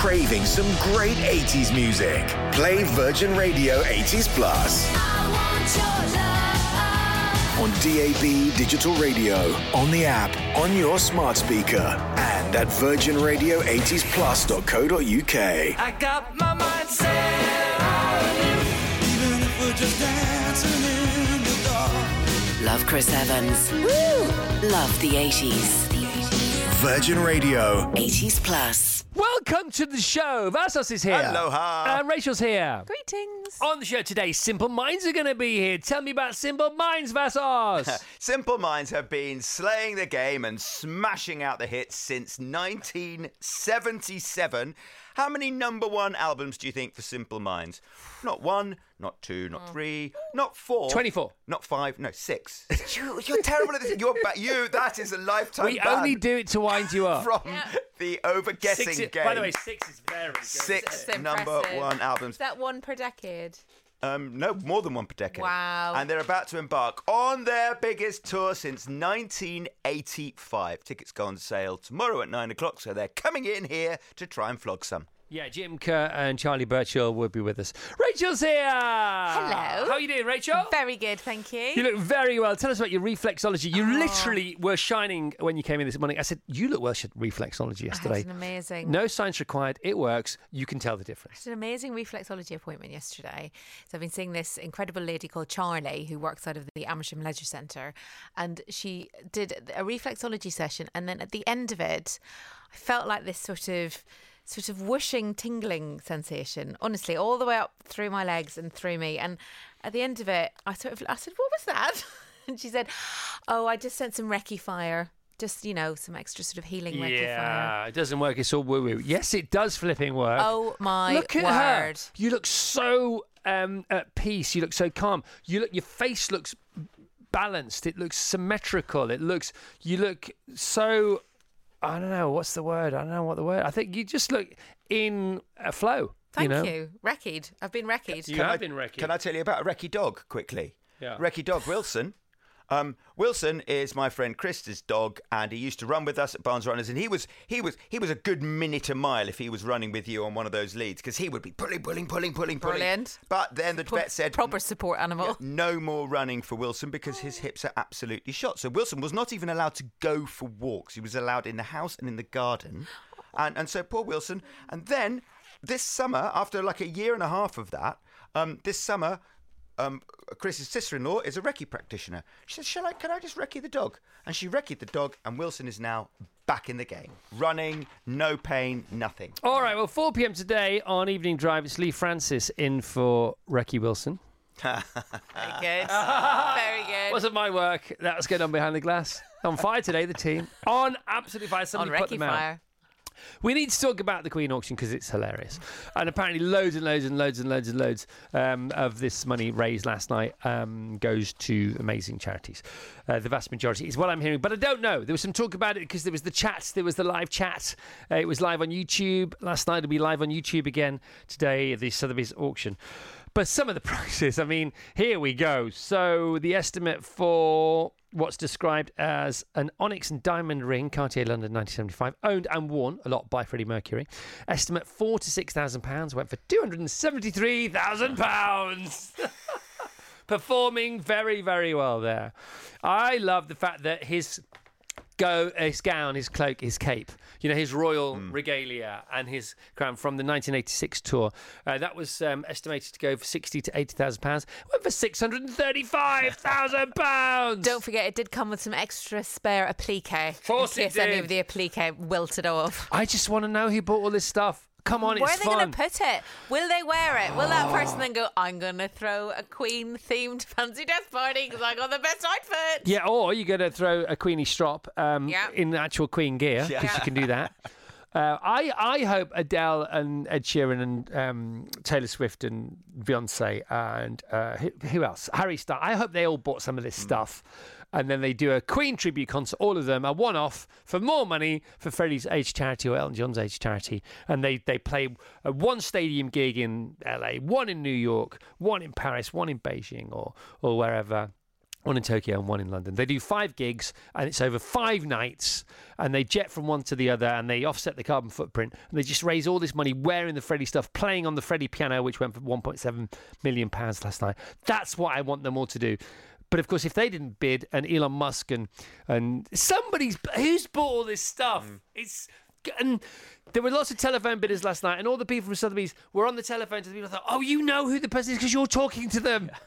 craving some great 80s music? Play Virgin Radio 80s Plus. On DAB digital radio, on the app, on your smart speaker, and at virginradio80splus.co.uk. I got my mind set on you. Even if we're just dancing in the dark. Love Chris Evans. Woo! Love the 80s. Virgin Radio. 80s Plus. Welcome to the show. Vassos is here. Aloha. And Rachel's here. Greetings. On the show today, Simple Minds are going to be here. Tell me about Simple Minds, Vassos. Simple Minds have been slaying the game and smashing out the hits since 1977. How many number one albums do you think for Simple Minds? Not one, not two, not mm. three, not four. 24. Not five, no, six. you, you're terrible at this. You're ba- you, that is a lifetime we ban only do it to wind you up. from the over guessing Six i- game. By the way, six is very good. Six number one albums. Is that one per decade? Um, no, more than one per decade. Wow. And they're about to embark on their biggest tour since 1985. Tickets go on sale tomorrow at nine o'clock, so they're coming in here to try and flog some. Yeah, Jim Kerr and Charlie Burchill will be with us. Rachel's here. Hello. How are you doing, Rachel? Very good, thank you. You look very well. Tell us about your reflexology. You Oh. literally were shining when you came in this morning. I said, You look well, she had reflexology I yesterday. had an amazing, No science required. It works. You can tell the difference. It's an amazing reflexology appointment yesterday. So I've been seeing this incredible lady called Charlie who works out of the Amersham Leisure Centre, and she did a reflexology session, and then at the end of it, I felt like this sort of. Sort of whooshing, tingling sensation, honestly, all the way up through my legs and through me. And at the end of it, I sort of, I said, "What was that?" And she said, "Oh, I just sent some Reiki fire, just you know, some extra sort of healing Reiki fire." Yeah, it doesn't work. It's all woo woo. Yes, it does flipping work. Oh my look at word! her. You look so um, at peace. You look so calm. You look. Your face looks balanced. It looks symmetrical. It looks. You look so. I don't know what's the word. I don't know what the word. I think you just look in a flow. Thank you. Know? you. Reikied. I've been reikied. You Can have I, been Reiki. Can I tell you about a Reiki dog quickly? Yeah. Reiki dog Wilson. Um, Wilson is my friend Chris's dog, and he used to run with us at Barnes Runners. And he was he was he was a good minute a mile if he was running with you on one of those leads because he would be pulling, pulling, pulling, pulling, pulling. Brilliant. But then the Pro- vet said proper support animal. no more running for Wilson because his hips are absolutely shot. So Wilson was not even allowed to go for walks. He was allowed in the house and in the garden. And and so poor Wilson. And then this summer, after like a year and a half of that, um, this summer, um, Chris's sister-in-law is a Reiki practitioner. She says, "Shall I? Can I just Reiki the dog?" And she Reiki'd the dog, and Wilson is now back in the game, running, no pain, nothing. All right. Well, 4 p.m. today on Evening Drive. It's Lee Francis in for Reiki Wilson. Very good. Very good. Wasn't my work. That was going on behind the glass. On fire today, the team. On absolutely fire. On Somebody put Reiki them out. fire. We need to talk about the Queen auction because it's hilarious. And apparently, loads and loads and loads and loads and loads um, of this money raised last night um, goes to amazing charities. Uh, the vast majority is what I'm hearing, but I don't know. There was some talk about it because there was the chat, there was the live chat. Uh, it was live on YouTube last night. It'll be live on YouTube again today. The Sotheby's auction. But some of the prices, I mean, here we go. So the estimate for what's described as an onyx and diamond ring, Cartier London 1975, owned and worn a lot by Freddie Mercury. Estimate four to six thousand pounds went for two hundred and seventy-three thousand pounds. Performing very, very well there. I love the fact that his go his gown, his cloak, his cape, you know, his royal regalia and his crown from the 1986 tour. Uh, that was um, estimated to go for 60 to 80,000 pounds. Went for 635,000 pounds. Don't forget, it did come with some extra spare applique. Of course in it case any did. of the applique wilted off. I just want to know who bought all this stuff. Come on, Where are they going to put it? Will they wear it? Will that person then go, I'm going to throw a Queen themed fancy dress party because I got the best outfit? Yeah, or you're going to throw a Queenie strop um, Yeah. in actual Queen gear because Yeah. you can do that. Uh, I I hope Adele and Ed Sheeran and um, Taylor Swift and Beyonce and uh, who, who else? Harry Styles. I hope they all bought some of this stuff, and then they do a Queen tribute concert, all of them, a one-off for more money for Freddie's AIDS charity or Elton John's AIDS charity, and they they play a one stadium gig in LA, one in New York, one in Paris, one in Beijing, or or wherever one in Tokyo and one in London. They do five gigs and it's over five nights and they jet from one to the other and they offset the carbon footprint and they just raise all this money wearing the Freddie stuff, playing on the Freddie piano, which went for 1.7 million pounds last night. That's what I want them all to do. But of course, if they didn't bid, and Elon Musk and and somebody's who's bought all this stuff, mm. it's and there were lots of telephone bidders last night, and all the people from Sotheby's were on the telephone to the people. I thought, oh, you know who the person is because you're talking to them.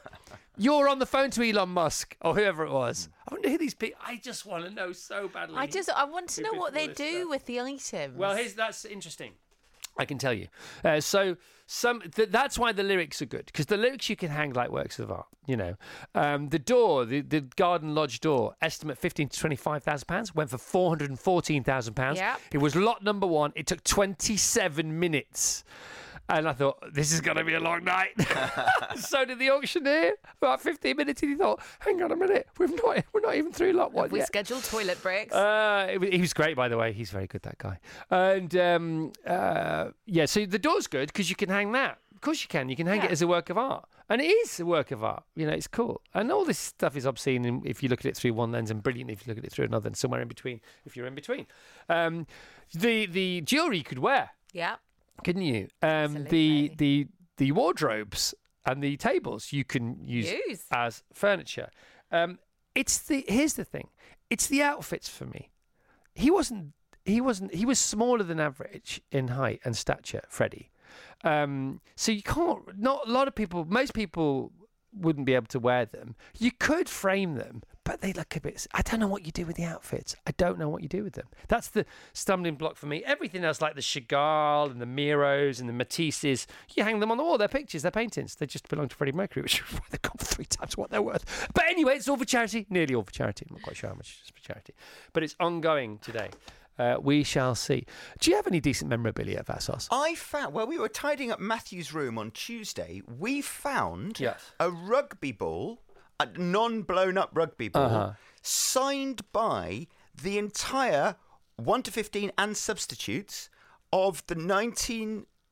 You're on the phone to Elon Musk or whoever it was. I wonder who these people. I just want to know so badly. I just I want to know what they do stuff? with the items. Well, here's that's interesting. I can tell you. Uh, so some th- that's why the lyrics are good because the lyrics you can hang like works of art. You know, um, the door, the, the Garden Lodge door, estimate fifteen to twenty five thousand pounds, went for four hundred and fourteen thousand pounds. Yep. It was lot number one. It took twenty seven minutes. And I thought, this is going to be a long night. so did the auctioneer. About 15 minutes, and he thought, hang on a minute, we've not, we're not even through lot one we yet. scheduled toilet breaks. Uh, he was great, by the way. He's very good, that guy. And um, uh, yeah, so the door's good because you can hang that. Of course, you can. You can hang it as a work of art, and it is a work of art. You know, it's cool. And all this stuff is obscene if you look at it through one lens, and brilliant if you look at it through another, and somewhere in between if you're in between. Um, the the jewelry you could wear, yeah. Couldn't you? Um, the the the wardrobes and the tables you can use Use. as furniture. Um, it's the here's the thing. It's the outfits for me. He wasn't. He wasn't. He was smaller than average in height and stature, Freddie. Um, so you can't. Not a lot of people. Most people wouldn't be able to wear them. You could frame them, but they look a bit. I don't know what you do with the outfits. I don't know what you do with them. That's the stumbling block for me. Everything else, like the Chagall and the Miros and the Matisses, you hang them on the wall. They're pictures. They're paintings. They just belong to Freddie Mercury, which is why they've gone for three times what they're worth. But anyway, it's all for charity. Nearly all for charity. I'm not quite sure how much is for charity, but it's ongoing today. Uh, we shall see. Do you have any decent memorabilia, Vassos? I found, well, we were tidying up Matthew's room on Tuesday. We found Yes. a rugby ball, a non blown up rugby ball, Uh-huh. signed by the entire 1 to 15 and substitutes of the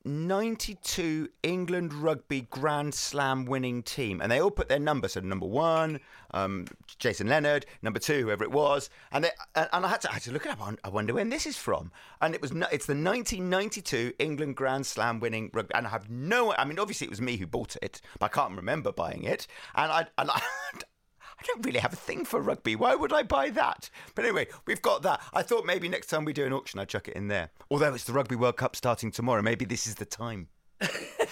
1992 England Rugby Grand Slam winning team. And they all put their number. So number one, um, Jason Leonard, number two, whoever it was. And, they, and, and I, had to, I had to look it up. I wonder when this is from. And it was it's the 1992 England Grand Slam winning rugby. And I have no, I mean, obviously it was me who bought it, but I can't remember buying it. And I, and I, I don't really have a thing for rugby. Why would I buy that? But anyway, we've got that. I thought maybe next time we do an auction, I'd chuck it in there. Although it's the Rugby World Cup starting tomorrow, maybe this is the time.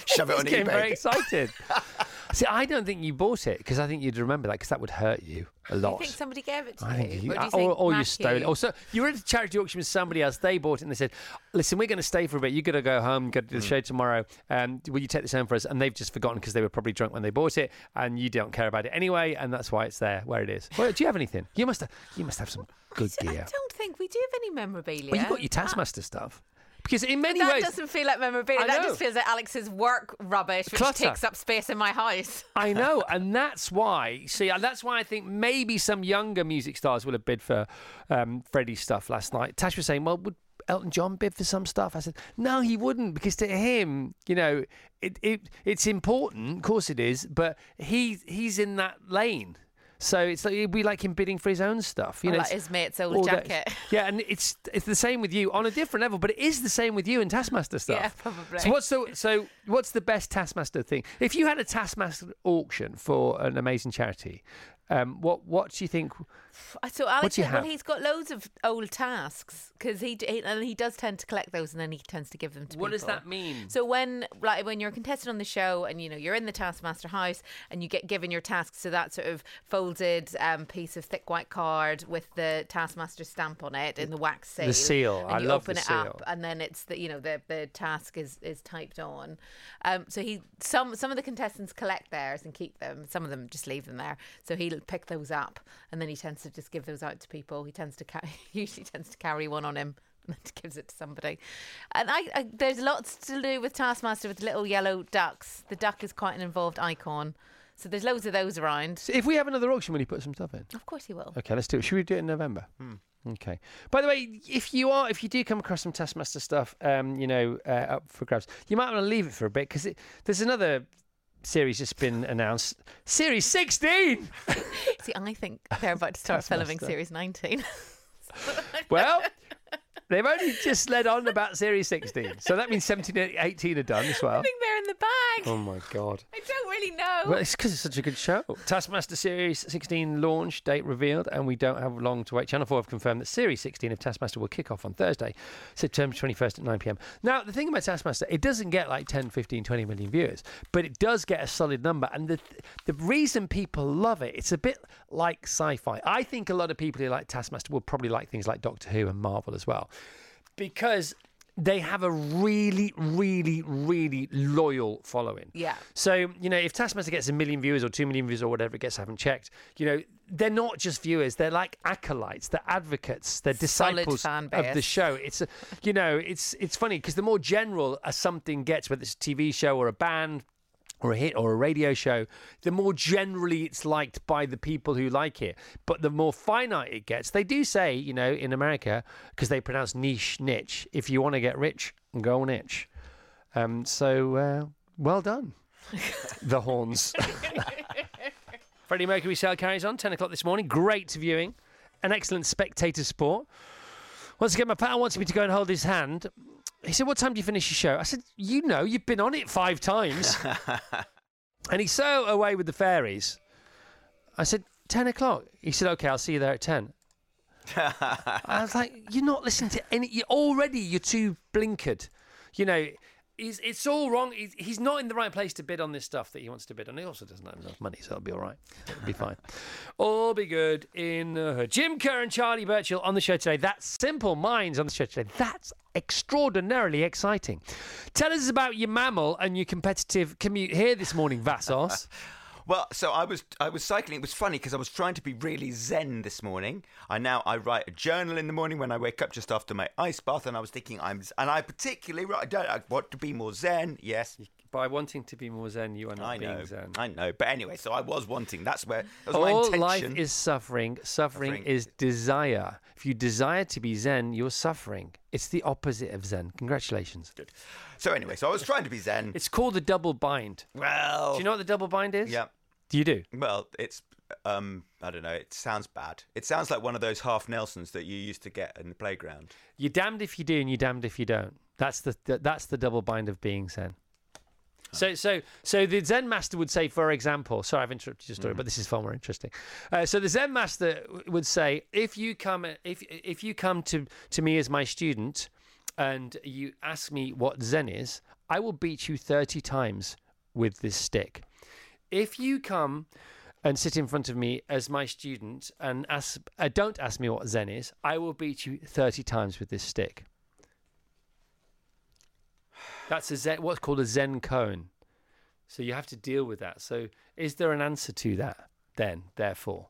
Shove it on He's getting eBay. very excited. See, I don't think you bought it because I think you'd remember that because that would hurt you a lot. you think somebody gave it to I think you? you, Or, you or, think or you stole it. Or so you were at a charity auction with somebody else. They bought it and they said, "Listen, we're going to stay for a bit. You've got to go home. Go to do the show tomorrow. Um, will you take this home for us?" And they've just forgotten because they were probably drunk when they bought it, and you don't care about it anyway, and that's why it's there where it is. Well, do you have anything? You must have. You must have some good I gear. I don't think we do have any memorabilia. Well, you got your Taskmaster stuff because in many That ways. doesn't feel like memorabilia. That just feels like Alex's work rubbish, which Clutter. takes up space in my house. I know, and that's why. See, that's why I think maybe some younger music stars will have bid for um, Freddie's stuff last night. Tash was saying, "Well, would Elton John bid for some stuff?" I said, "No, he wouldn't, because to him, you know, it, it it's important, of course it is, but he he's in that lane." So it's like it'd be like him bidding for his own stuff, you know. like his mate's old all that- jacket. Yeah, and it's it's the same with you on a different level, but it is the same with you and Taskmaster stuff. Yeah, probably. So what's the so what's the best Taskmaster thing? If you had a Taskmaster auction for an amazing charity, um, what what do you think? So Alex, do you well, he's got loads of old tasks because he, he and he does tend to collect those, and then he tends to give them to What does that mean? So when like when you're a contestant on the show and you know you're in the Taskmaster house and you get given your tasks, so that sort of folded um, piece of thick white card with the Taskmaster stamp on it in the wax seal. The seal. And I you love open the it seal. up and then it's the you know the the task is is typed on. Um, so he some some of the contestants collect theirs and keep them. Some of them just leave them there. So he'll pick those up and then he tends to just give those out to people. He tends to ca- usually tends to carry one on him. And then gives it to somebody, and I, I there's lots to do with Taskmaster with little yellow ducks. The duck is quite an involved icon, so there's loads of those around. So if we have another auction, will you put some stuff in? Of course he will. Okay, let's do it. Should we do it in November? Okay. By the way, if you are, if you do come across some Taskmaster stuff, um, you know, uh, up for grabs, you might want to leave it for a bit because there's another series just been announced. Series 16. See, I think they're about to start filming series 19. Well, they've only just led on about Series 16, so that means 17 and 18 are done as well. I well. think they're in the bag. Oh my god. I don't really know. Well, it's because it's such a good show. Taskmaster Series 16 launch date revealed, and we don't have long to wait. Channel 4 have confirmed that Series 16 of Taskmaster will kick off on Thursday, September 21st at 9 pm. Now, the thing about Taskmaster, it doesn't get like 10, 15, 20 million viewers, but it does get a solid number. And the, the reason people love it, it's a bit like sci fi. I think a lot of people who like Taskmaster will probably like things like Doctor Who and Marvel as well, because they have a really, really, really loyal following. Yeah. So, you know, if Taskmaster gets a million viewers or two million viewers or whatever it gets, I haven't checked, you know, they're not just viewers, they're like acolytes, they're advocates, they're disciples of the show. It's, a, you know, it's it's funny because the more general a something gets, whether it's a TV show or a band, or a hit or a radio show, the more generally it's liked by the people who like it. But the more finite it gets, they do say, you know, in America, because they pronounce niche niche, if you want to get rich, go niche. Um, so, uh, well done, the horns. Freddie Mercury sale carries on, 10 o'clock this morning. Great viewing, an excellent spectator sport. Once again, my pal wants me to go and hold his hand. He said, What time do you finish your show? I said, You know, you've been on it five times. and he's so away with the fairies. I said, 10 o'clock. He said, Okay, I'll see you there at 10. I was like, You're not listening to any. You're already, you're too blinkered. You know, he's, it's all wrong. He's, he's not in the right place to bid on this stuff that he wants to bid on. He also doesn't have enough money, so it'll be all right. It'll be fine. all be good in the hood. Jim Kerr and Charlie Burchill on the show today. That's Simple Minds on the show today. That's extraordinarily exciting. Tell us about your mammal and your competitive commute here this morning, Vassos. Well, so I was I was cycling. It was funny because I was trying to be really zen this morning. I now I write a journal in the morning when I wake up just after my ice bath, and I was thinking I'm and I particularly write. I don't I want to be more zen. Yes, By wanting to be more zen, you are not I being know. zen. I know. But anyway, so I was wanting. That's where that was my All life is suffering. Suffering, Suffering is desire. If you desire to be zen, you're suffering. It's the opposite of zen. Congratulations. Good. So anyway, so I was trying to be zen. It's called the double bind. well, Do you know what the double bind is? Yeah. Do you do? Well, it's um I don't know. It sounds bad. It sounds like one of those half Nelsons that you used to get in the playground. You're damned if you do, and you're damned if you don't. That's the, that's the double bind of being zen. So, so, so the Zen master would say, for example, sorry, I've interrupted your story, but this is far more interesting. Uh, so the Zen master would say, if you come, if if you come to to me as my student, and you ask me what Zen is, I will beat you thirty times with this stick. If you come and sit in front of me as my student and ask, uh, don't ask me what Zen is, I will beat you 30 times with this stick. That's a Zen, what's called a Zen koan. So you have to deal with that. So is there an answer to that then, therefore?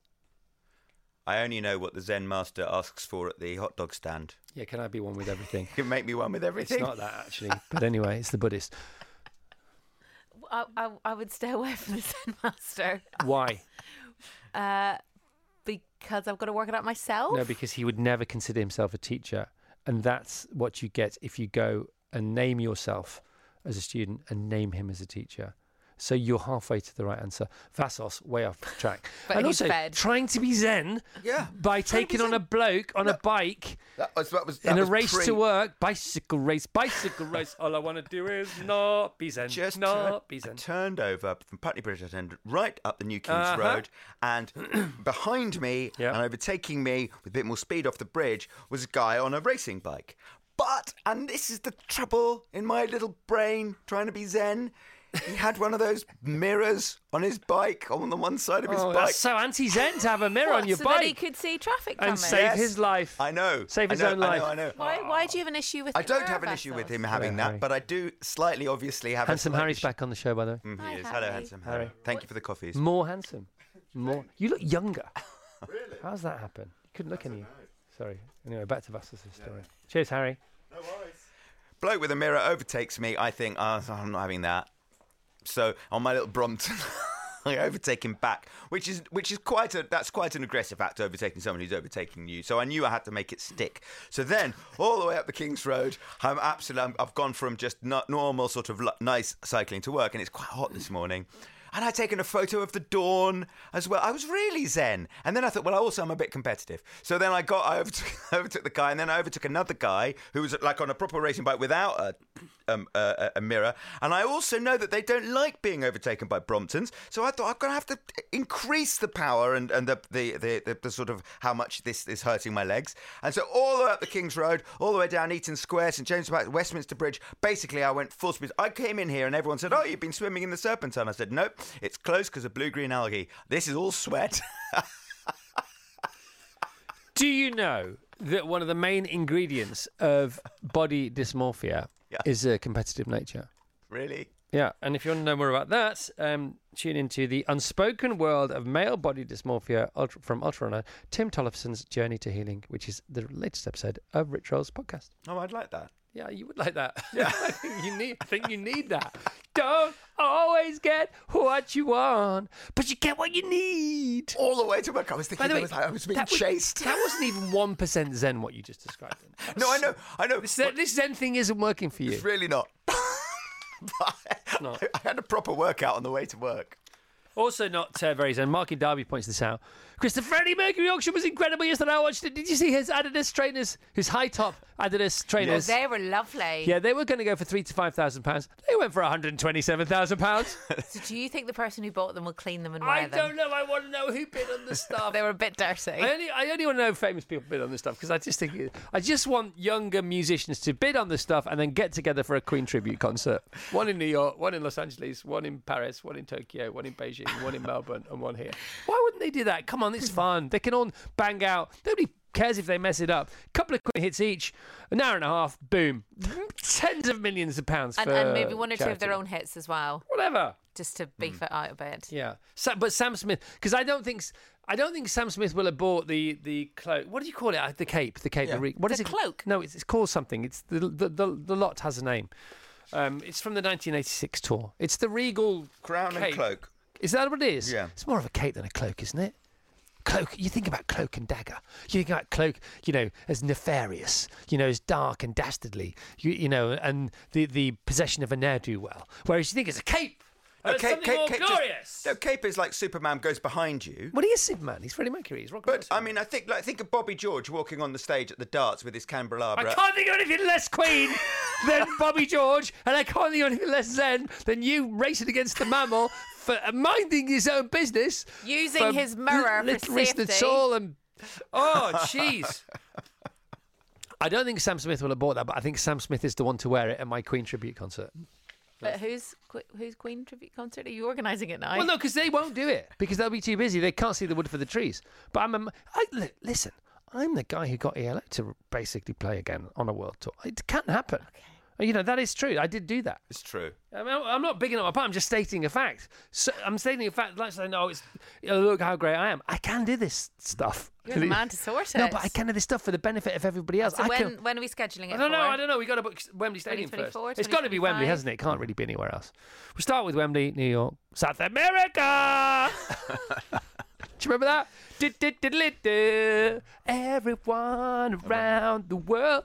I only know what the Zen master asks for at the hot dog stand. Yeah, can I be one with everything? You can make me one with everything. It's not that actually. But anyway, it's the Buddhist. I, I, I would stay away from the Zen master Why? uh, because I've got to work it out myself. No, because he would never consider himself a teacher. And that's what you get if you go and name yourself as a student and name him as a teacher. So you're halfway to the right answer. Vassos, way off track. But and he's also fed. trying to be zen Yeah, by trying to be taking on a bloke on a bike That was, that was, that in a race pre- to work. Bicycle race, bicycle race. All I want to do is not be zen. Just not turned, be zen. turned over from Putney Bridge, I turned right up the New Kings Uh-huh. Road, and behind me Yeah. and overtaking me with a bit more speed off the bridge was a guy on a racing bike. But, and this is the trouble in my little brain trying to be zen, he had one of those mirrors on his bike, on the one side of his Oh, bike. so anti-zen to have a mirror What, on your so bike that he could see traffic coming. and save Yes. his life. I know. Save his know, own I life. know, I know. Why, why do you have an issue with I don't have an issue with him having Harry. that, but I do slightly, obviously, have Handsome a Harry's issue. back on the show, by the way. Mm, Hi, he is. Hello, handsome Harry. Harry. Thank you for the coffees. More handsome. More. You look younger. really? How's that happen? You couldn't look any. Sorry. Anyway, back to Vassos' story. Cheers, Harry. No worries bloke with a mirror overtakes me. I think, oh, I'm not having that. So on my little Brompton, I overtake him back, which is which is quite a that's quite an aggressive act overtaking someone who's overtaking you. So I knew I had to make it stick. So then all the way up the King's Road, I'm absolutely I'm, I've gone from just normal sort of nice cycling to work, and it's quite hot this morning. And I'd taken a photo of the dawn as well. I was really zen. And then I thought, well, also I'm a bit competitive. So then I got, I overtook, overtook the guy, and then I overtook another guy who was like on a proper racing bike without a, um, a, a mirror. And I also know that they don't like being overtaken by Bromptons. So I thought I'm going to have to increase the power and, and the, the, the, the, the sort of how much this is hurting my legs. And so all the way up the King's Road, all the way down Eaton Square, St James Park, Westminster Bridge, basically I went full speed. I came in here and everyone said, oh, you've been swimming in the Serpentine. I said, nope, it's closed because of blue-green algae. This is all sweat. Do you know that one of the main ingredients of body dysmorphia Yeah. is a competitive nature? really? Yeah, and if you want to know more about that, um, tune into the unspoken world of male body dysmorphia ultra, from Ultra Runner Tim Tollefson's Journey to Healing, which is the latest episode of Rich Roll's podcast. Oh, I'd like that. Yeah, you would like that. Yeah, I think you need. I think you need that. Don't always get what you want, but you get what you need. All the way to work. I was thinking By the way, was, like, I was being that was- chased. that wasn't even one percent Zen. What you just described. no, I know, I know. This, this Zen thing isn't working for you. It's really not. But not. I, I had a proper workout on the way to work. Also, not uh, very zen. Marky Derby points this out. Chris, the Freddie Mercury auction was incredible yesterday. I watched it. Did you see his Adidas trainers, his high top Adidas trainers? Oh, they were lovely. Yeah, they were going to go for three to five thousand pounds. They went for one hundred twenty-seven thousand pounds. So do you think the person who bought them will clean them and wear I them? don't know. I want to know who bid on the stuff. They were a bit dirty. I only, I only want to know famous people bid on this stuff because I just think it- I just want younger musicians to bid on the stuff and then get together for a Queen tribute concert. One in New York, one in Los Angeles, one in Paris, one in Tokyo, one in Beijing, one in Melbourne, and one here. Why wouldn't they do that? Come on, it's fun. They can all bang out. Nobody cares if they mess it up. A couple of quick hits each, an hour and a half, boom, tens of millions of pounds and, for and maybe one or two of their own hits as well, Whatever. just to beef it out a bit. Yeah, Sa- but Sam Smith, because I don't think I don't think Sam Smith will have bought the the cloak. What do you call it? Uh, The cape, the cape. Yeah. The re- what is The it? cloak? No, it's, it's called something. It's the the, the the lot has a name. Um, it's from the 1986 tour. It's the Regal Crown and cloak. Is that what it is? Yeah. It's more of a cape than a cloak, isn't it? Cloak. You think about cloak and dagger. You think about cloak, you know, as nefarious, you know, as dark and dastardly, you, you know, and the the possession of a ne'er do well. Whereas you think it's a cape. And it's something more just- glorious. no, cape is like Superman goes behind you. Well, he is Superman. He's Freddie Mercury. He's rock But roll I mean, I think like think of Bobby George walking on the stage at the darts with his Canberra. I candelabra. can't think of anything less Queen than Bobby George, and I can't think of anything less Zen than you racing against the mammal for minding his own business, Using for his mirror for little risk safety. That's all. And oh, jeez. I don't think Sam Smith will have bought that, but I think Sam Smith is the one to wear it at my Queen tribute concert. But who's who's Queen tribute concert? Are you organising it now? Well, no, because they won't do it because they'll be too busy. They can't see the wood for the trees. But I'm, a, I, li- listen. I'm the guy who got ELO to basically play again on a world tour. It can't happen. You know that is true. I did do that. It's true. I mean, I'm not bigging up my part. I'm just stating a fact. So I'm stating a fact. Like saying, "No, it's you know, look how great I am. I can do this stuff." You're the man to sort it. No, but I can do this stuff for the benefit of everybody else. So I when can. when are we scheduling it? I don't know. I don't know. We got to book Wembley Stadium first. 2024, It's got to be Wembley, hasn't it? It can't really be anywhere else. We start with Wembley, New York, South America. Do you remember that? Everyone around the world,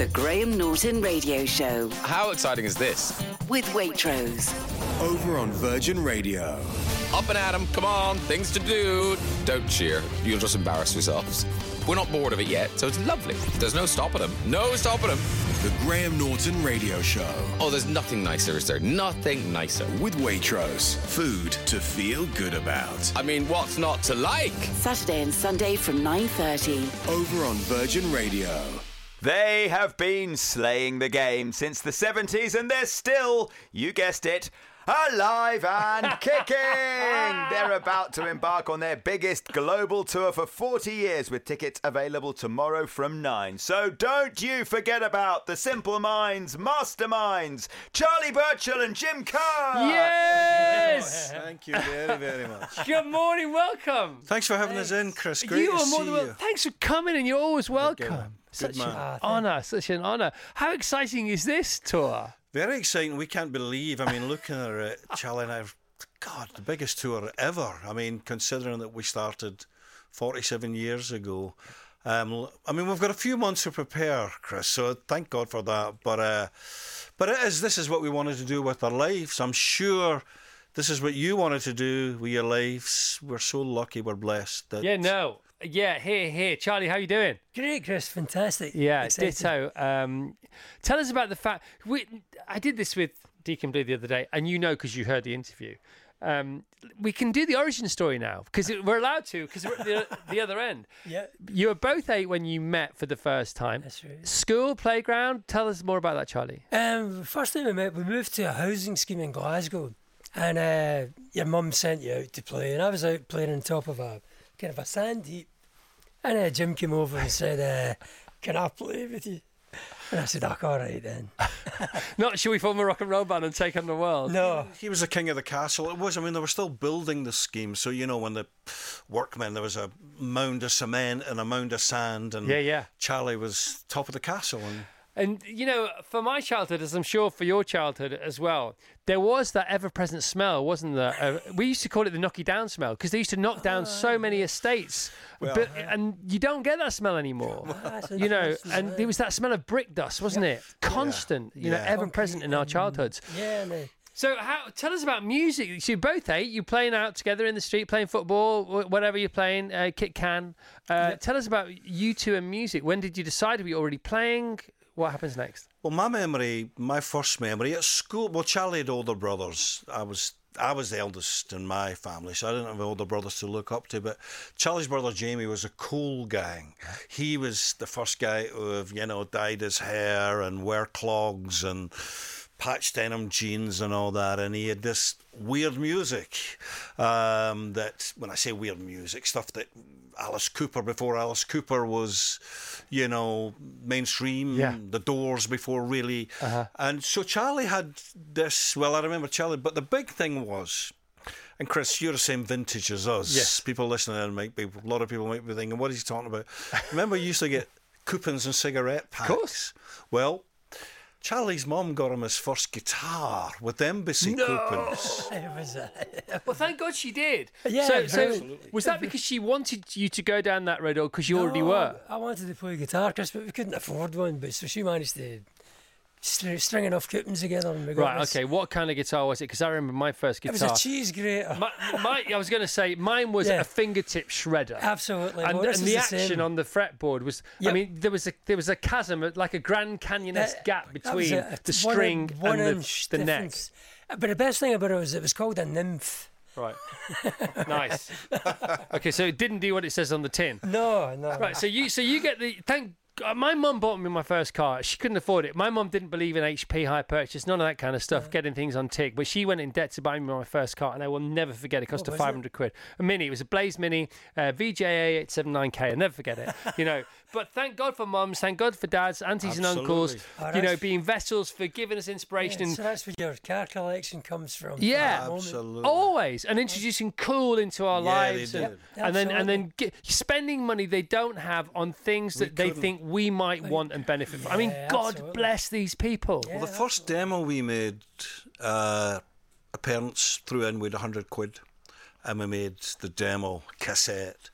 The Graham Norton Radio Show How exciting is this? with Waitrose. Over on Virgin Radio. Up and at 'em, come on, things to do. Don't cheer, you'll just embarrass yourselves. We're not bored of it yet, so it's lovely. There's no stopping them. No stopping them. The Graham Norton Radio Show. Oh, there's nothing nicer, is there? Nothing nicer. With Waitrose. Food to feel good about. I mean, what's not to like? Saturday and Sunday from 9.30. Over on Virgin Radio. They have been slaying the game since the 70s, and they're still, you guessed it, alive and kicking. They're about to embark on their biggest global tour for 40 years with tickets available tomorrow from 9. So don't you forget about the Simple Minds Masterminds, Charlie Burchill and Jim Kerr. Yes. Thank you very, very much. Good morning. Welcome. Thanks for having us in, Chris. Great you to are more see than wel- you. Thanks for coming, and you're always welcome. Man. Such man. an honour. Such an honour. How exciting is this tour? Very exciting. We can't believe. I mean, looking at it, Charlie and I, God, the biggest tour ever. I mean, considering that we started 47 years ago. Um, I mean, we've got a few months to prepare, Chris. So thank God for that. But uh, but it is. This is what we wanted to do with our lives. I'm sure. This is what you wanted to do with your lives. We're so lucky. We're blessed. That Yeah, no. Yeah, here, here. Charlie, how you doing? Great, Chris. Fantastic. Yeah, Excited. ditto. Um, tell us about the fact. We, I did this with Deacon Blue the other day, and you know because you heard the interview. Um, we can do the origin story now because we're allowed to because we're at the, the other end. Yeah. You were both eight when you met for the first time. That's right. School, playground. Tell us more about that, Charlie. Um, first time we met, we moved to a housing scheme in Glasgow, and uh, your mum sent you out to play, and I was out playing on top of a kind of a sand heap, and uh, Jim came over and said, uh, "Can I play with you?" And I said, "Oh, all right then." Not should we form a rock and roll band and take on the world? No, He was the king of the castle. It was. I mean, they were still building the scheme. So you know, when the workmen, there was a mound of cement and a mound of sand, and Yeah, yeah. Charlie was top of the castle. And And you know, for my childhood, as I'm sure for your childhood as well, there was that ever-present smell, wasn't there? Uh, we used to call it the knocky down smell because they used to knock down so many estates, but, and you don't get that smell anymore. that's you know, and yeah. there was that smell of brick dust, wasn't it? Constant, you know, Yeah. ever-present in our childhoods. yeah, no. So, how tell us about music? So, you're both eight. You're playing out together in the street, playing football, whatever you're playing, uh, kick can. Uh, Tell us about you two and music. When did you decide? Were you already playing? What happens next? well, my memory, my first memory at school. Well, Charlie had older brothers. I was. I was the eldest in my family, so I didn't have older brothers to look up to. But Charlie's brother Jamie was a cool gang. He was the first guy who, you know, dyed his hair and wear clogs and patch denim jeans and all that. And he had this weird music um, that, when I say weird music, stuff that Alice Cooper, before Alice Cooper was, you know, mainstream, Yeah. the doors before really. And so Charlie had this, well, I remember Charlie, but the big thing was. And Chris, you're the same vintage as us. Yes. People listening in might be, a lot of people might be thinking, what is he talking about? Remember, you used to get coupons and cigarette packs. Of course. Well, Charlie's mom got him his first guitar with embassy coupons. It was, uh, Well, thank God she did. Yeah, So, so was that because she wanted you to go down that road, or because you already were? I wanted to play a guitar, Chris, but we couldn't afford one. But so she managed to string, off coupons together. And Right. Okay. What kind of guitar was it? Because I remember my first guitar. It was a cheese grater. my, my, I was going to say mine was Yeah. a fingertip shredder. Absolutely. And, Well, and the the action on the fretboard was. I mean, there was a there was a chasm, like a Grand Canyon-esque gap between a- the one string one and the, inch the neck. difference. But the best thing about it was it was called a nymph. Right. nice. Okay, so it didn't do what it says on the tin. No, no. Right. So you so you get the thank. God, My mum bought me my first car. She couldn't afford it. My mum didn't believe in HP high purchase, none of that kind of stuff, getting things on tick. But she went in debt to buy me my first car, and I will never forget it. Cost her was it? 500 quid. A Mini. It was a Blaze Mini, uh, VJA 879K. I'll never forget it. You know, but thank God for mums, thank God for dads, aunties, and uncles, Oh, you know, being vessels for giving us inspiration. Yeah, and so that's where your car collection comes from. from Yeah. Absolutely. Always and introducing cool into our Yeah, lives, did. and, Yep, and then and then get, spending money they don't have on things that they think we might want and benefit from. I mean, God absolutely. bless these people. Yeah. Well, the first demo we made, uh, our parents threw in with a hundred quid, and we made the demo cassette.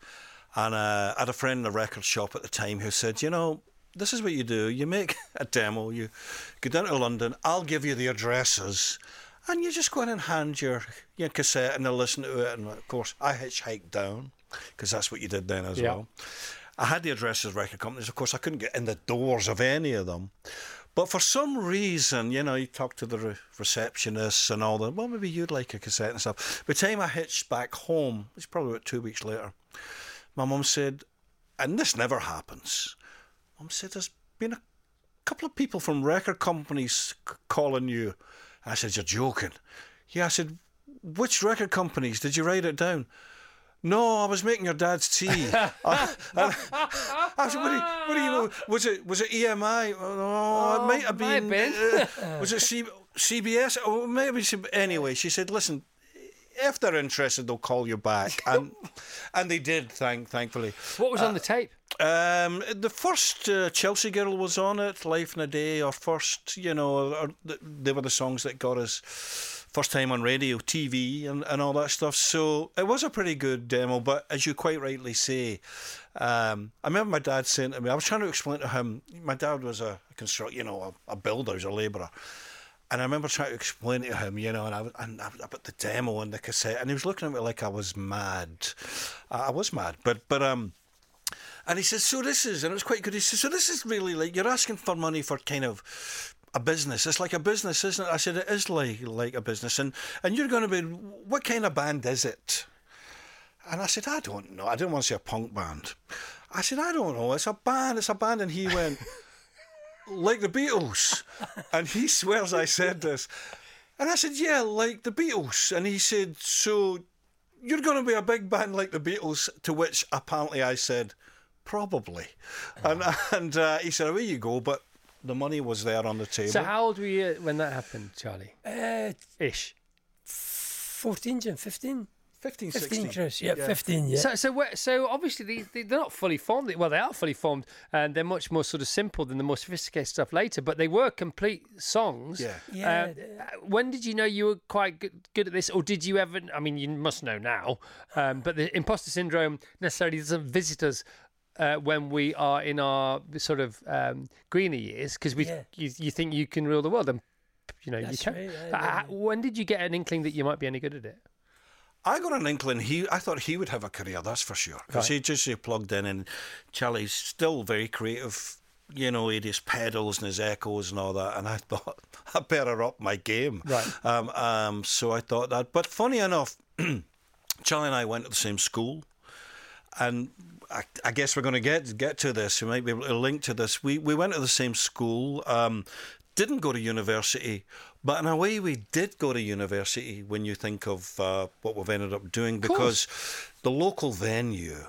And uh, I had a friend in a record shop at the time who said, you know, this is what you do. You make a demo, you go down to London, I'll give you the addresses, and you just go in and hand your, your cassette and they'll listen to it. And of course, I hitchhiked down, because that's what you did then as Yeah. well. I had the addresses of record companies. Of course, I couldn't get in the doors of any of them. But for some reason, you know, you talk to the re- receptionists and all that. Well, maybe you'd like a cassette and stuff. By the time I hitched back home, it's probably about two weeks later, my mum said, and this never happens. Mum said, there's been a couple of people from record companies c- calling you. I said, you're joking. Yeah, I said, which record companies? Did you write it down? No, I was making your dad's tea. I, I- I said, what do, you, what do you know? Was it was it EMI? Oh, it might have might have been. been. uh, was it C, CBS? Oh, maybe. C- Anyway, she said, listen. If they're interested, they'll call you back, and and they did. Thank thankfully. What was on the tape? Um, the first uh, Chelsea Girl was on it, Life in a Day, or first, you know, or th- they were the songs that got us first time on radio, TV, and, and all that stuff. So it was a pretty good demo, but as you quite rightly say, um, I remember my dad saying to me, I was trying to explain to him, my dad was a construct, you know, a, a builder, he was a labourer. And I remember trying to explain it to him, you know, and I and I, about the demo and the cassette, and he was looking at me like I was mad. I I was mad, but but um, and he says, so this is, and it was quite good. He says, so this is really like you're asking for money for kind of a business. It's like a business, isn't it? I said, it is like like a business, and and you're going to be, what kind of band is it? And I said, I don't know. I didn't want to say a punk band. I said, I don't know. It's a band. It's a band. And he went, like the Beatles. And he swears I said this. And I said, yeah, like the Beatles. And he said, so you're going to be a big band like the Beatles? To which apparently I said, probably. And, and uh, he said, away you go. But the money was there on the table. So how old were you when that happened, Charlie? Uh, Ish. 14, Jim, 15? 15, 15, Chris. Yeah, 15, yeah. So, so, where- so obviously these they, they're not fully formed. Well, they are fully formed, and they're much more sort of simple than the more sophisticated stuff later. But they were complete songs. Yeah. Yeah, Uh, when did you know you were quite good, good at this, or did you ever? I mean, you must know now. Um, but the imposter syndrome necessarily doesn't visit us. Uh, when we are in our sort of um, greener years, because we Yeah. you, you think you can rule the world, and you know That's you can. right, yeah, yeah, uh, When did you get an inkling that you might be any good at it? I got an inkling. He, I thought he would have a career. That's for sure. Because Right. he just he plugged in, and Charlie's still very creative. You know, he had his pedals and his echoes and all that. And I thought I better up my game. Right. Um. Um. So I thought that. But funny enough, Charlie and I went to the same school, and I, I guess we're going to get get to this. We might be able to link to this. We we went to the same school. Um, didn't go to university, but in a way we did go to university. When you think of uh, what we've ended up doing, because the local venue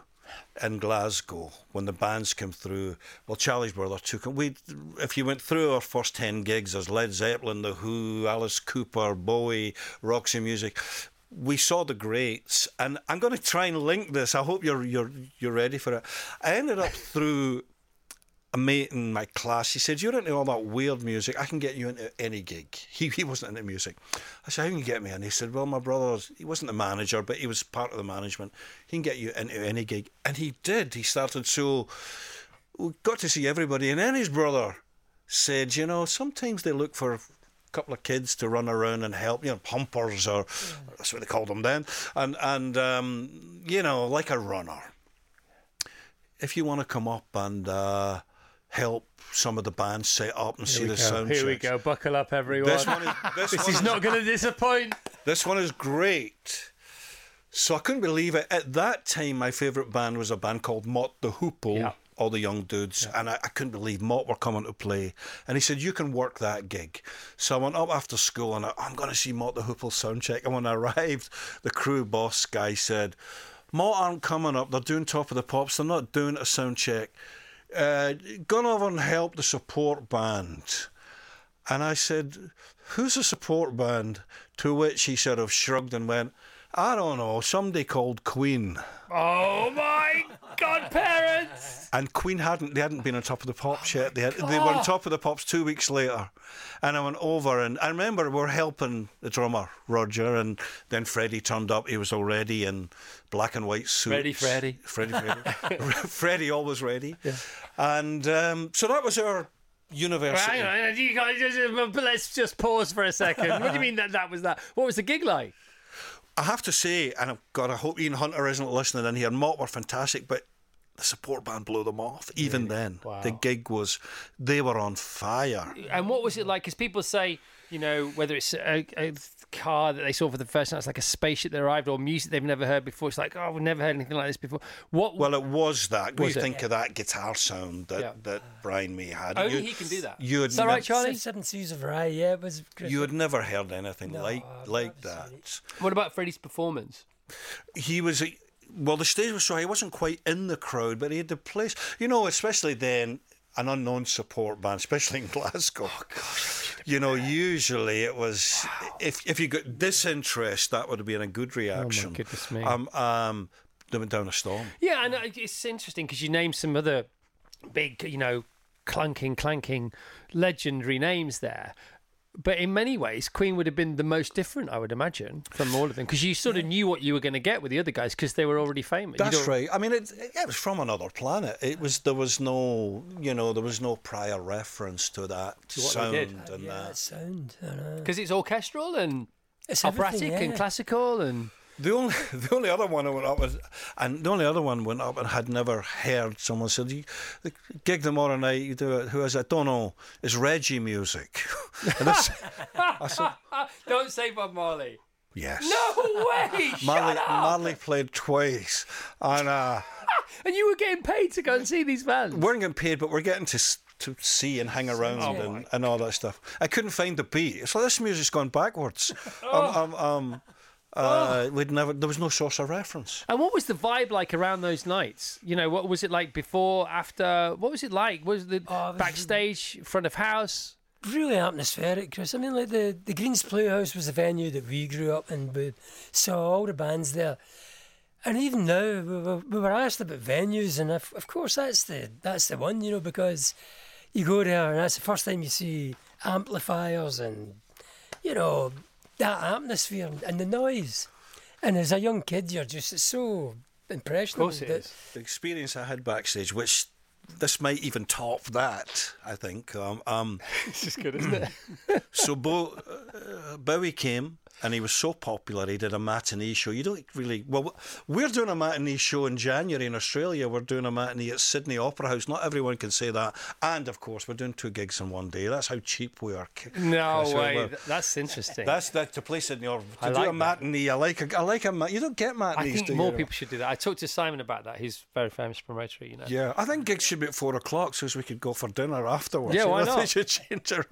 in Glasgow when the bands came through. Well, Charlie's brother took it. We, if you went through our first ten gigs, as Led Zeppelin, The Who, Alice Cooper, Bowie, Roxy Music. We saw the greats, and I'm going to try and link this. I hope you're you're you're ready for it. I ended up through a mate in my class. He said, "You're into all that weird music. I can get you into any gig." He he wasn't into music. I said, "How can you get me?" And he said, "Well, my brother, He wasn't the manager, but he was part of the management. He can get you into any gig." And he did. He started. So we got to see everybody. And then his brother said, "You know, sometimes they look for." a Couple of kids to run around and help, you know, pumpers or that's what they called them then, and and um, you know, like a runner if you want to come up and uh, help some of the bands set up and see Here the we go. sound Here we go. Buckle up, everyone. This one is this, This one is not going to disappoint. This one is great. So I couldn't believe it. At that time, my favourite band was a band called Mott the Hoople. Yeah. All the young dudes, and I, I couldn't believe Mott were coming to play. And he said, "You can work that gig." So I went up after school, and I, I'm going to see Mott the Hoople sound check. And when I arrived, the crew boss guy said, "Mott aren't coming up. They're doing Top of the Pops. They're not doing a sound check. Uh, gone over and help the support band." And I said, Who's the support band? To which he sort of shrugged and went, I don't know, somebody called Queen. Oh my God, parents! And Queen hadn't they hadn't been on top of the pops yet. They had, they were on top of the pops two weeks later. And I went over and I remember we were helping the drummer, Roger, and then Freddie turned up. He was already in black and white suits. Freddie, Freddie. Freddie, Freddie. Freddie always ready. And um, so that was our university. Hang on, you guys, let's just pause for a second. What do you mean that that was that? What was the gig like? I have to say, and I've got, I hope Ian Hunter isn't listening in here. Mott were fantastic, but the support band blew them off. Even then, Wow. the gig was, they were on fire. And what was it like? Because people say you know, whether it's a, a car that they saw for the first time, it's like a spaceship that arrived, or music they've never heard before. It's like, oh, we've never heard anything like this before. What? Well, it was that. When Was you it? think of that guitar sound that, Yeah. that Brian May had. Only you, he can do that. You had Is that right, Charlie? Seven Seas of Rhye, yeah, it was great. You had never heard anything No, like I've like that. seen What about Freddie's performance? He was. a- Well, the stage was so he wasn't quite in the crowd, but he had the place. You know, especially then, an unknown support band, especially in Glasgow. Oh gosh. You know, usually it was if if you got disinterest, that would have been a good reaction. Oh, my goodness me. Um, um, they went down a storm. Yeah, and uh, it's interesting because you name some other big, you know, clunking, clanking, legendary names there. But in many ways, Queen would have been the most different, I would imagine, from all of them, because you sort of knew what you were going to get with the other guys because they were already famous. That's right. I mean, it, it was from another planet. It was there was no, you know, there was no prior reference to that To what they sound did. and yeah, that. that sound. Because it's orchestral and It's operatic everything, and classical and The only the only other one I went up with, and the only other one went up and had never heard. Someone said, "You the gig tomorrow night. You do it. Who is it? I don't know. It's reggae music." this, I said, don't say Bob Marley. "Yes." No way! Marley! Marley played twice, and uh, And you were getting paid to go and see these bands. we weren't getting paid, but we're getting to to see and hang around Oh, and, and all that stuff. I couldn't find the beat, so this music's gone backwards. Um, um, um, uh, we'd never. There was no source of reference. And what was the vibe like around those nights? You know, what was it like before, after? What was it like? Was the Oh, it was- backstage, front of house? really atmospheric, Chris. I mean, like the the Greens Playhouse was the venue that we grew up in. We saw all the bands there, and even now we were, we were asked about venues, and of, of course that's the that's the one, you know, because you go there and that's the first time you see amplifiers and you know that atmosphere and the noise. And as a young kid, you're just so impressionable. Of it that- is. The experience I had backstage, which this might even top that, I think. Um, um, This is good, isn't it? so Bo, uh, Bowie came and he was so popular, he did a matinee show. You don't really. Well, we're doing a matinee show in January in Australia. We're doing a matinee at Sydney Opera House. Not everyone can say that. And of course, we're doing two gigs in one day. That's how cheap we are. No Chris, way. That's interesting. That's that to play Sydney Opera. To I do like a that. matinee, I like a, I like a. You don't get matinees. I think more you? people should do that. I talked to Simon about that. He's very famous promoter, you know. Yeah, I think gigs should be at four o'clock so as we could go for dinner afterwards. Yeah, You why know, not? They should change it.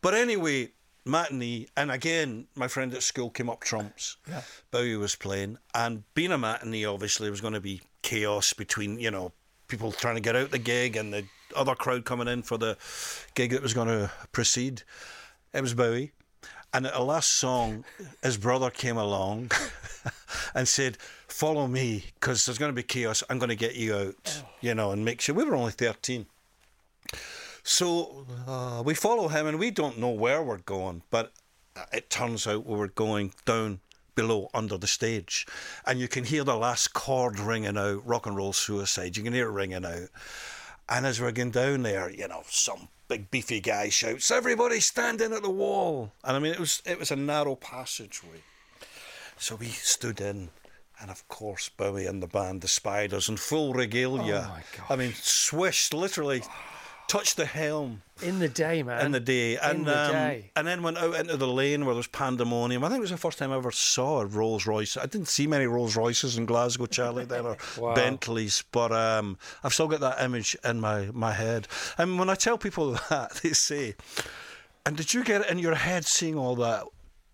But anyway, matinee, and again, my friend at school came up trumps. Yeah. Bowie was playing, and being a matinee, obviously, it was going to be chaos between, you know, people trying to get out the gig and the other crowd coming in for the gig that was going to proceed. It was Bowie. And at the last song, his brother came along and said, Follow me, because there's going to be chaos. I'm going to get you out, oh. you know, and make sure. We were only 13. So uh, we follow him, and we don't know where we're going, but it turns out we were going down below under the stage. And you can hear the last chord ringing out, rock and roll suicide. You can hear it ringing out. And as we're going down there, you know, some big beefy guy shouts, "Everybody standing at the wall!" And I mean, it was it was a narrow passageway. So we stood in, and of course Bowie and the band, the Spiders, in full regalia. Oh. I mean, swished, literally touched the helm In the day, man. in the day, and the um, day. and then went out into the lane where there's pandemonium. I think it was the first time I ever saw a Rolls Royce. I didn't see many Rolls Royces in Glasgow, Charlie, then or Wow. Bentleys, but um, I've still got that image in my my head. And when I tell people that, they say, "And did you get it in your head seeing all that?"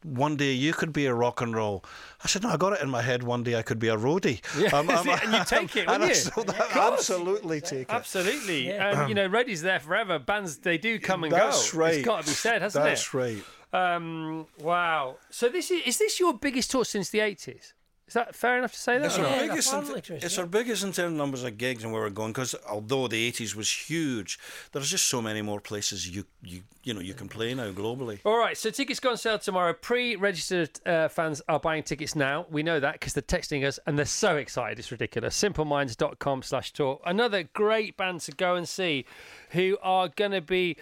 One day you could be a rock and roll. I said, no, I got it in my head. One day I could be a roadie. Um, Yeah, and you take it, wouldn't you? course. absolutely take it. Absolutely. And, you know, Reddy's there forever. Bands, they do come and That's go. right. It's got to be said, hasn't That's it? That's right. Um, wow. So this is, is this your biggest tour since the 80s? Is that fair enough to say that? It's our? Yeah, biggest. in- apparently, it's yeah. our biggest in terms of numbers of gigs and where we're going. Because although the '80s was huge, there's just so many more places you you you know you can play now globally. All right, so tickets go on sale tomorrow. Pre-registered uh, fans are buying tickets now. We know that because they're texting us and they're so excited. It's ridiculous. Simpleminds.com slash tour. Another great band to go and see who are going to be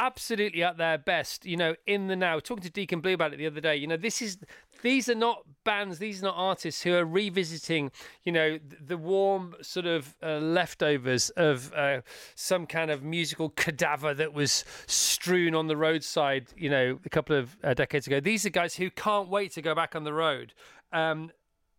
absolutely at their best, you know, in the now. Talking to Deacon Blue about it the other day, you know, this is these are not bands, these are not artists who are revisiting, you know, the warm sort of uh, leftovers of uh, some kind of musical cadaver that was strewn on the roadside, you know, a couple of uh, decades ago. These are guys who can't wait to go back on the road. Um,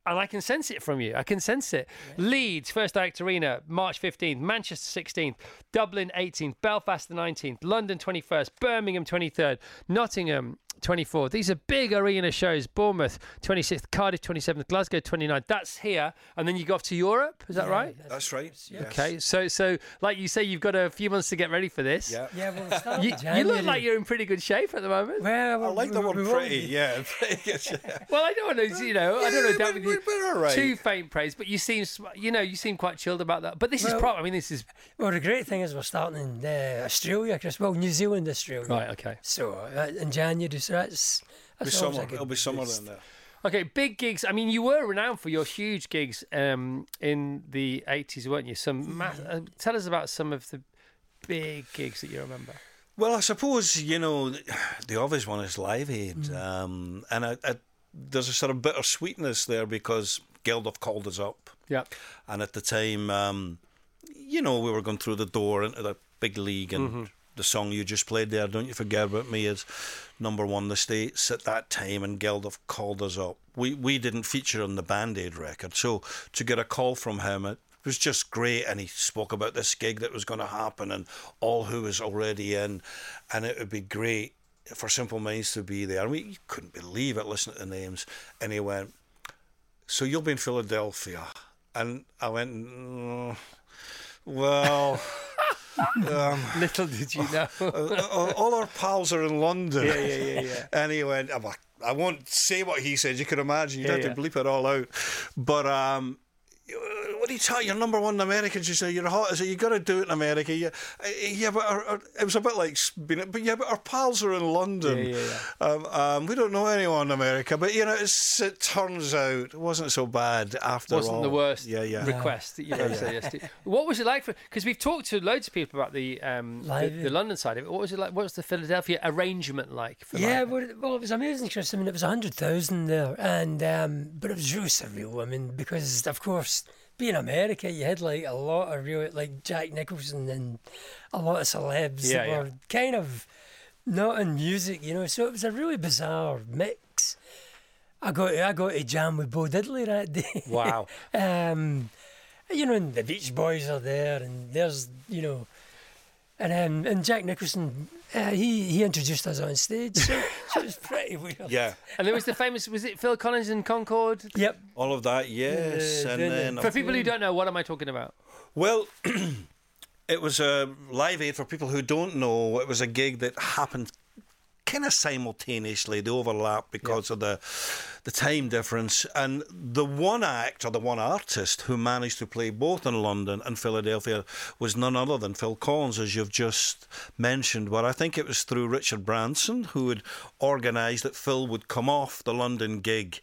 and I can sense it from you. I can sense it. Leeds, First Direct Arena, March 15th. Manchester 16th. Dublin 18th. Belfast the 19th. London 21st. Birmingham 23rd. Nottingham 24th. These are big arena shows. Bournemouth 26th. Cardiff 27th. Glasgow 29th. That's here. And then you go off to Europe. Is that right? That's right. yes. Okay. So, so like you say, you've got a few months to get ready for this. Yeah. Yeah, well, You, you look like you're in pretty good shape at the moment. Well, I like the we- word we won't pretty. Yeah. pretty good. Well, I don't want to, you know, I don't want to doubt with you we're all right. too faint praise, but you seem, you know, you seem quite chilled about that. But this is Well- proper. I mean, this is Well, the great thing is we're starting in uh, Australia, Chris. Well, New Zealand, Australia. right. Okay. So uh, in January, so that's It'll be that's always a summer. good It'll be summer boost. in there. Okay, big gigs. I mean, you were renowned for your huge gigs um, in the eighties, weren't you? Some. Ma- uh, tell us about some of the big gigs that you remember. Well, I suppose you know the obvious one is Live Aid, um, and I, I, there's a sort of bitter sweetness there because Geldof called us up, Yeah. and at the time, um, you know, we were going through the door into the big league, and the song you just played there, "Don't You Forget About Me," is number one in the states at that time, and Geldof called us up. We we didn't feature on the Band Aid record, so to get a call from him, it was just great. And he spoke about this gig that was going to happen, and all who was already in, and it would be great for Simple Minds to be there. And we couldn't believe it, listening to the names, and he went, "So you'll be in Philadelphia," and I went, "Mm, "Well." um, Little did you know. uh, all our pals are in London. Yeah, yeah, yeah, yeah. and he went, I'm like, I won't say what he said. You can imagine. You'd Yeah, have yeah. to bleep it all out. But um, what do you tell you're number one in America? You say you're hot. I said you got to do it in America. Yeah, uh, yeah, but our, our, it was a bit like being, but yeah, but our pals are in London. Yeah, yeah, Um, um, we don't know anyone in America, but you know, it's, it turns out it wasn't so bad after Wasn't all. the worst Yeah, yeah. request that you've ever said yes to. What was it like for? Because we've talked to loads of people about the um, the, the London side of it. What was it like? What was the Philadelphia arrangement like? For Yeah, well, it- well, it was amazing, Chris. I mean, it was hundred thousand there, and um, but it was really surreal. I mean, because of course, being America, you had like a lot of real, like Jack Nicholson and a lot of celebs Yeah, that yeah. were kind of not in music, you know. So it was a really bizarre mix. I got I got to jam with Bo Diddley that day. Wow. um, you know, and the Beach Boys are there, and there's you know, and um, and Jack Nicholson, uh, he he introduced us on stage, so, so it was pretty weird. Yeah, And there was the famous. Was it Phil Collins and Concorde? Yep. all of that. Yes, Uh, and then- then For people who don't know, what am I talking about? Well, it was a live aid for people who don't know. It was a gig that happened kind of simultaneously. They overlap because of the the time difference. And the one act or the one artist who managed to play both in London and Philadelphia was none other than Phil Collins, as you've just mentioned. But I think it was through Richard Branson who had organised that Phil would come off the London gig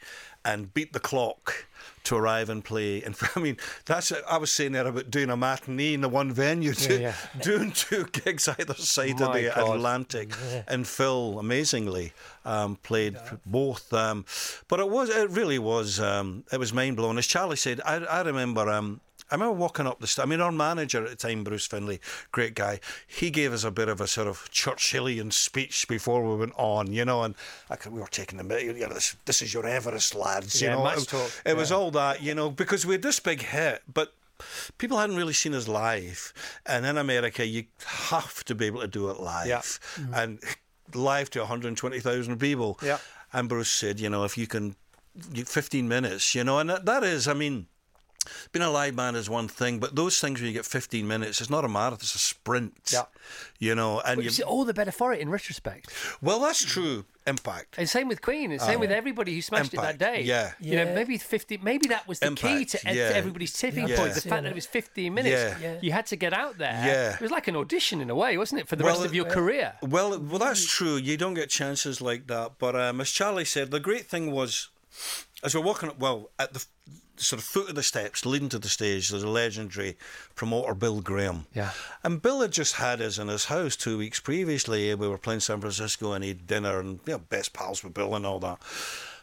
and beat the clock to arrive and play. And I mean, that's I was saying there about doing a matinee in the one venue, to, yeah. doing two gigs either side of the God. Atlantic. And Phil amazingly um, played both. Um, but it was, it really was, um, it was mind blowing. As Charlie said, I, I remember. I remember walking up the st- I mean, our manager at the time, Bruce Findlay, great guy. He gave us a bit of a sort of Churchillian speech before we went on, you know, and I could, we were taking the you know, this, this is your Everest, lads. You Yeah, know, it, talk, it was all that, you know, because we had this big hit, but people hadn't really seen us live. And in America, you have to be able to do it live. Yeah. Mm-hmm. And live to 120,000 people. Yeah. And Bruce said, you know, if you can, 15 minutes, you know, and that, that is, I mean, being a live band is one thing, but those things when you get 15 minutes, it's not a marathon, it's a sprint. Yeah. You know, and you, you see, all the better for it in retrospect. well, that's true. Impact. And same with Queen, and same with everybody who smashed Impact, it that day. yeah. You know, maybe 50, maybe that was the key to, yeah. to everybody's tipping Yeah. point. The fact that it was 15 minutes. Yeah. Yeah. You had to get out there. Yeah. It was like an audition in a way, wasn't it, for the Well, rest of your uh, career? Well, well, that's true. You don't get chances like that. But um, as Charlie said, the great thing was, as we're walking, well, at the f- sort of foot of the steps leading to the stage, there's a legendary promoter, Bill Graham. Yeah. And Bill had just had us in his house two weeks previously. We were playing San Francisco and he had dinner and you know, best pals with Bill and all that.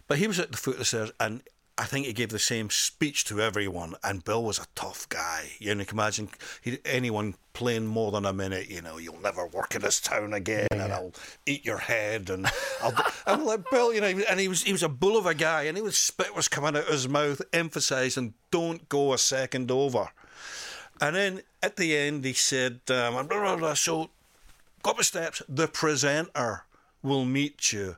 But he was at the foot of the stairs, and I think he gave the same speech to everyone. And Bill was a tough guy. You know, you can imagine he, anyone playing more than a minute. You know, you'll never work in this town again, and I'll eat your head. And I'll, and like Bill, you know, and he was he was a bull of a guy, and he was spit was coming out of his mouth, emphasising, "Don't go a second over." And then at the end, he said, um, blah, blah, blah, "So, go up the steps. The presenter will meet you."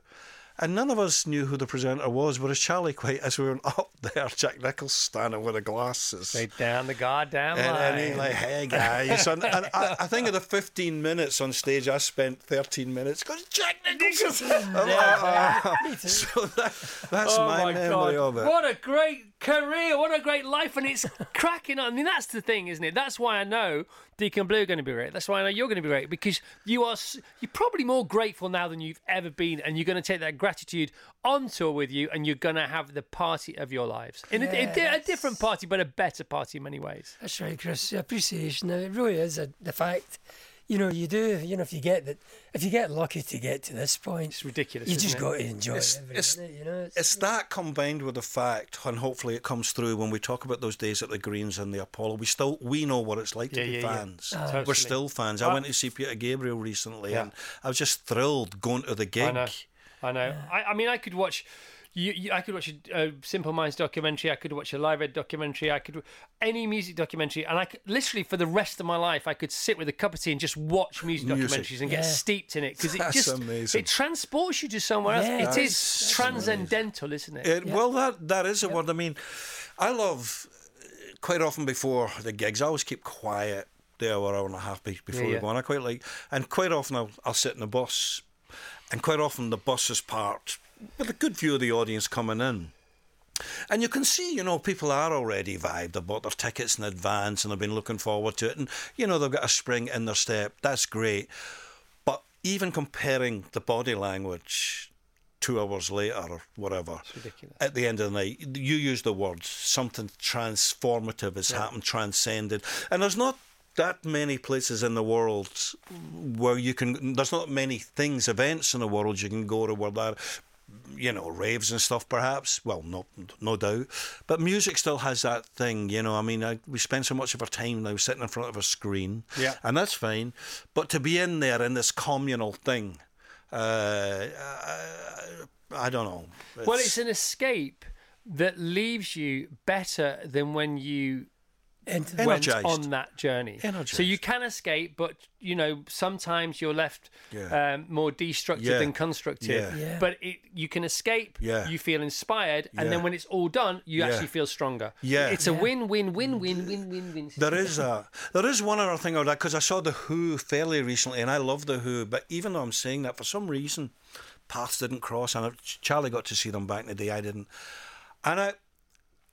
And none of us knew who the presenter was, whereas Charlie quite, as we went up there, Jack Nicholson standing with the glasses. Straight down the goddamn And, line. and he's like, hey guys. and and I, I think of the 15 minutes on stage, I spent 13 minutes going, Jack Nicholson. I'm like, "Ah." so that, that's oh my, my memory God. of it. What a great career, what a great life, and it's cracking on. I mean, that's the thing, isn't it? That's why I know Deacon Blue are going to be great. That's why I know you're going to be great because you are you're probably more grateful now than you've ever been, and you're going to take that gratitude on tour with you, and you're going to have the party of your lives in a, a a different party, but a better party in many ways. That's right, Chris. Appreciation. It really is a, the fact. You know, you do. You know, if you get that, if you get lucky to get to this point, It's ridiculous. you just it? got to enjoy It's- it every it's- minute. You know, It's that combined with the fact, and hopefully it comes through when we talk about those days at the Greens and the Apollo. We still we know what it's like to be yeah, yeah. fans. Ah. Totally. We're still fans. I went to see Peter Gabriel recently, Yeah. and I was just thrilled going to the gig. I know. I. I, I mean, I could watch. You, you, I could watch a, a Simple Minds documentary. I could watch a Live Aid documentary. I could any music documentary, and I could literally for the rest of my life, I could sit with a cup of tea and just watch music, Music. documentaries and get steeped in it because it just amazing. it transports you to somewhere Yeah, else. It is transcendental, isn't it? It, Well, that that is a word. I mean, I love quite often before the gigs. I always keep quiet the hour, hour and a half before Yeah, we go on. I quite like, and quite often I'll, I'll sit in the bus, and quite often the bus is parked with a good view of the audience coming in. And you can see, you know, people are already vibed. They've bought their tickets in advance and they've been looking forward to it. And, you know, they've got a spring in their step. That's great. But even comparing the body language two hours later or whatever, ridiculous. at the end of the night, you use the words something transformative has happened, transcended. And there's not that many places in the world where you can, there's not many things, events in the world you can go to where that you know, raves and stuff, perhaps. Well, no, no doubt. But music still has that thing, you know. I mean, I, we spend so much of our time now sitting in front of a screen, Yeah. and that's fine. But to be in there in this communal thing, uh, I, I don't know. Well, it's an escape that leaves you better than when you Into went Energised. on that journey. So you can escape, but you know sometimes you're left Yeah. um, more destructive Yeah. than constructive. Yeah. Yeah. But it, you can escape. Yeah. You feel inspired, and then Yeah. when it's all done, you Yeah. actually feel stronger. Yeah. It's a win, win, win, win, win, win, win. There is a there is one other thing I would like because I saw the Who fairly recently, and I love the Who. But even though I'm saying that, for some reason, paths didn't cross, and I- Charlie got to see them back in the day. I didn't, and I.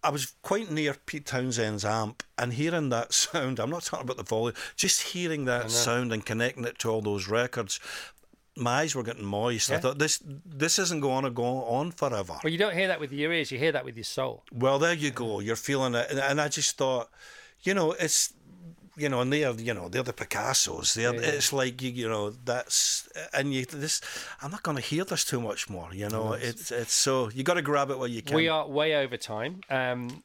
I was quite near Pete Townshend's amp and hearing that sound. I'm not talking about the volume, just hearing that sound and connecting it to all those records. My eyes were getting moist. I thought this this isn't going to go on forever. Well, you don't hear that with your ears; you hear that with your soul. Well, there you go. You're feeling it, and- and I just thought, you know, it's, you know, and they're, you know, they're the Picassos. They're, Yeah, yeah. it's like you, you know, that's, and you this. I'm not going to hear this too much more. You know, it's it's so you got to grab it while you can. We are way over time. Um,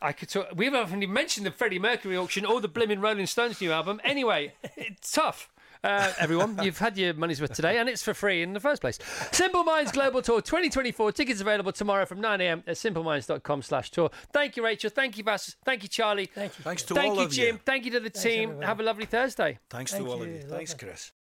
I could talk. We haven't even mentioned the Freddie Mercury auction or the blimmin' Rolling Stones new album. Anyway, it's tough. Uh, everyone, you've had your money's worth today, and it's for free in the first place. Simple Minds Global Tour 2024. Tickets available tomorrow from 9 a.m. at simpleminds.com slash tour. Thank you, Rachel. Thank you, Vass. Thank you, Charlie. Thank you. Thanks to Thank all you, of Jim. you. Thank you to the team. everybody. Have a lovely Thursday. Thanks Thank to all of you. you. Thanks. Chris.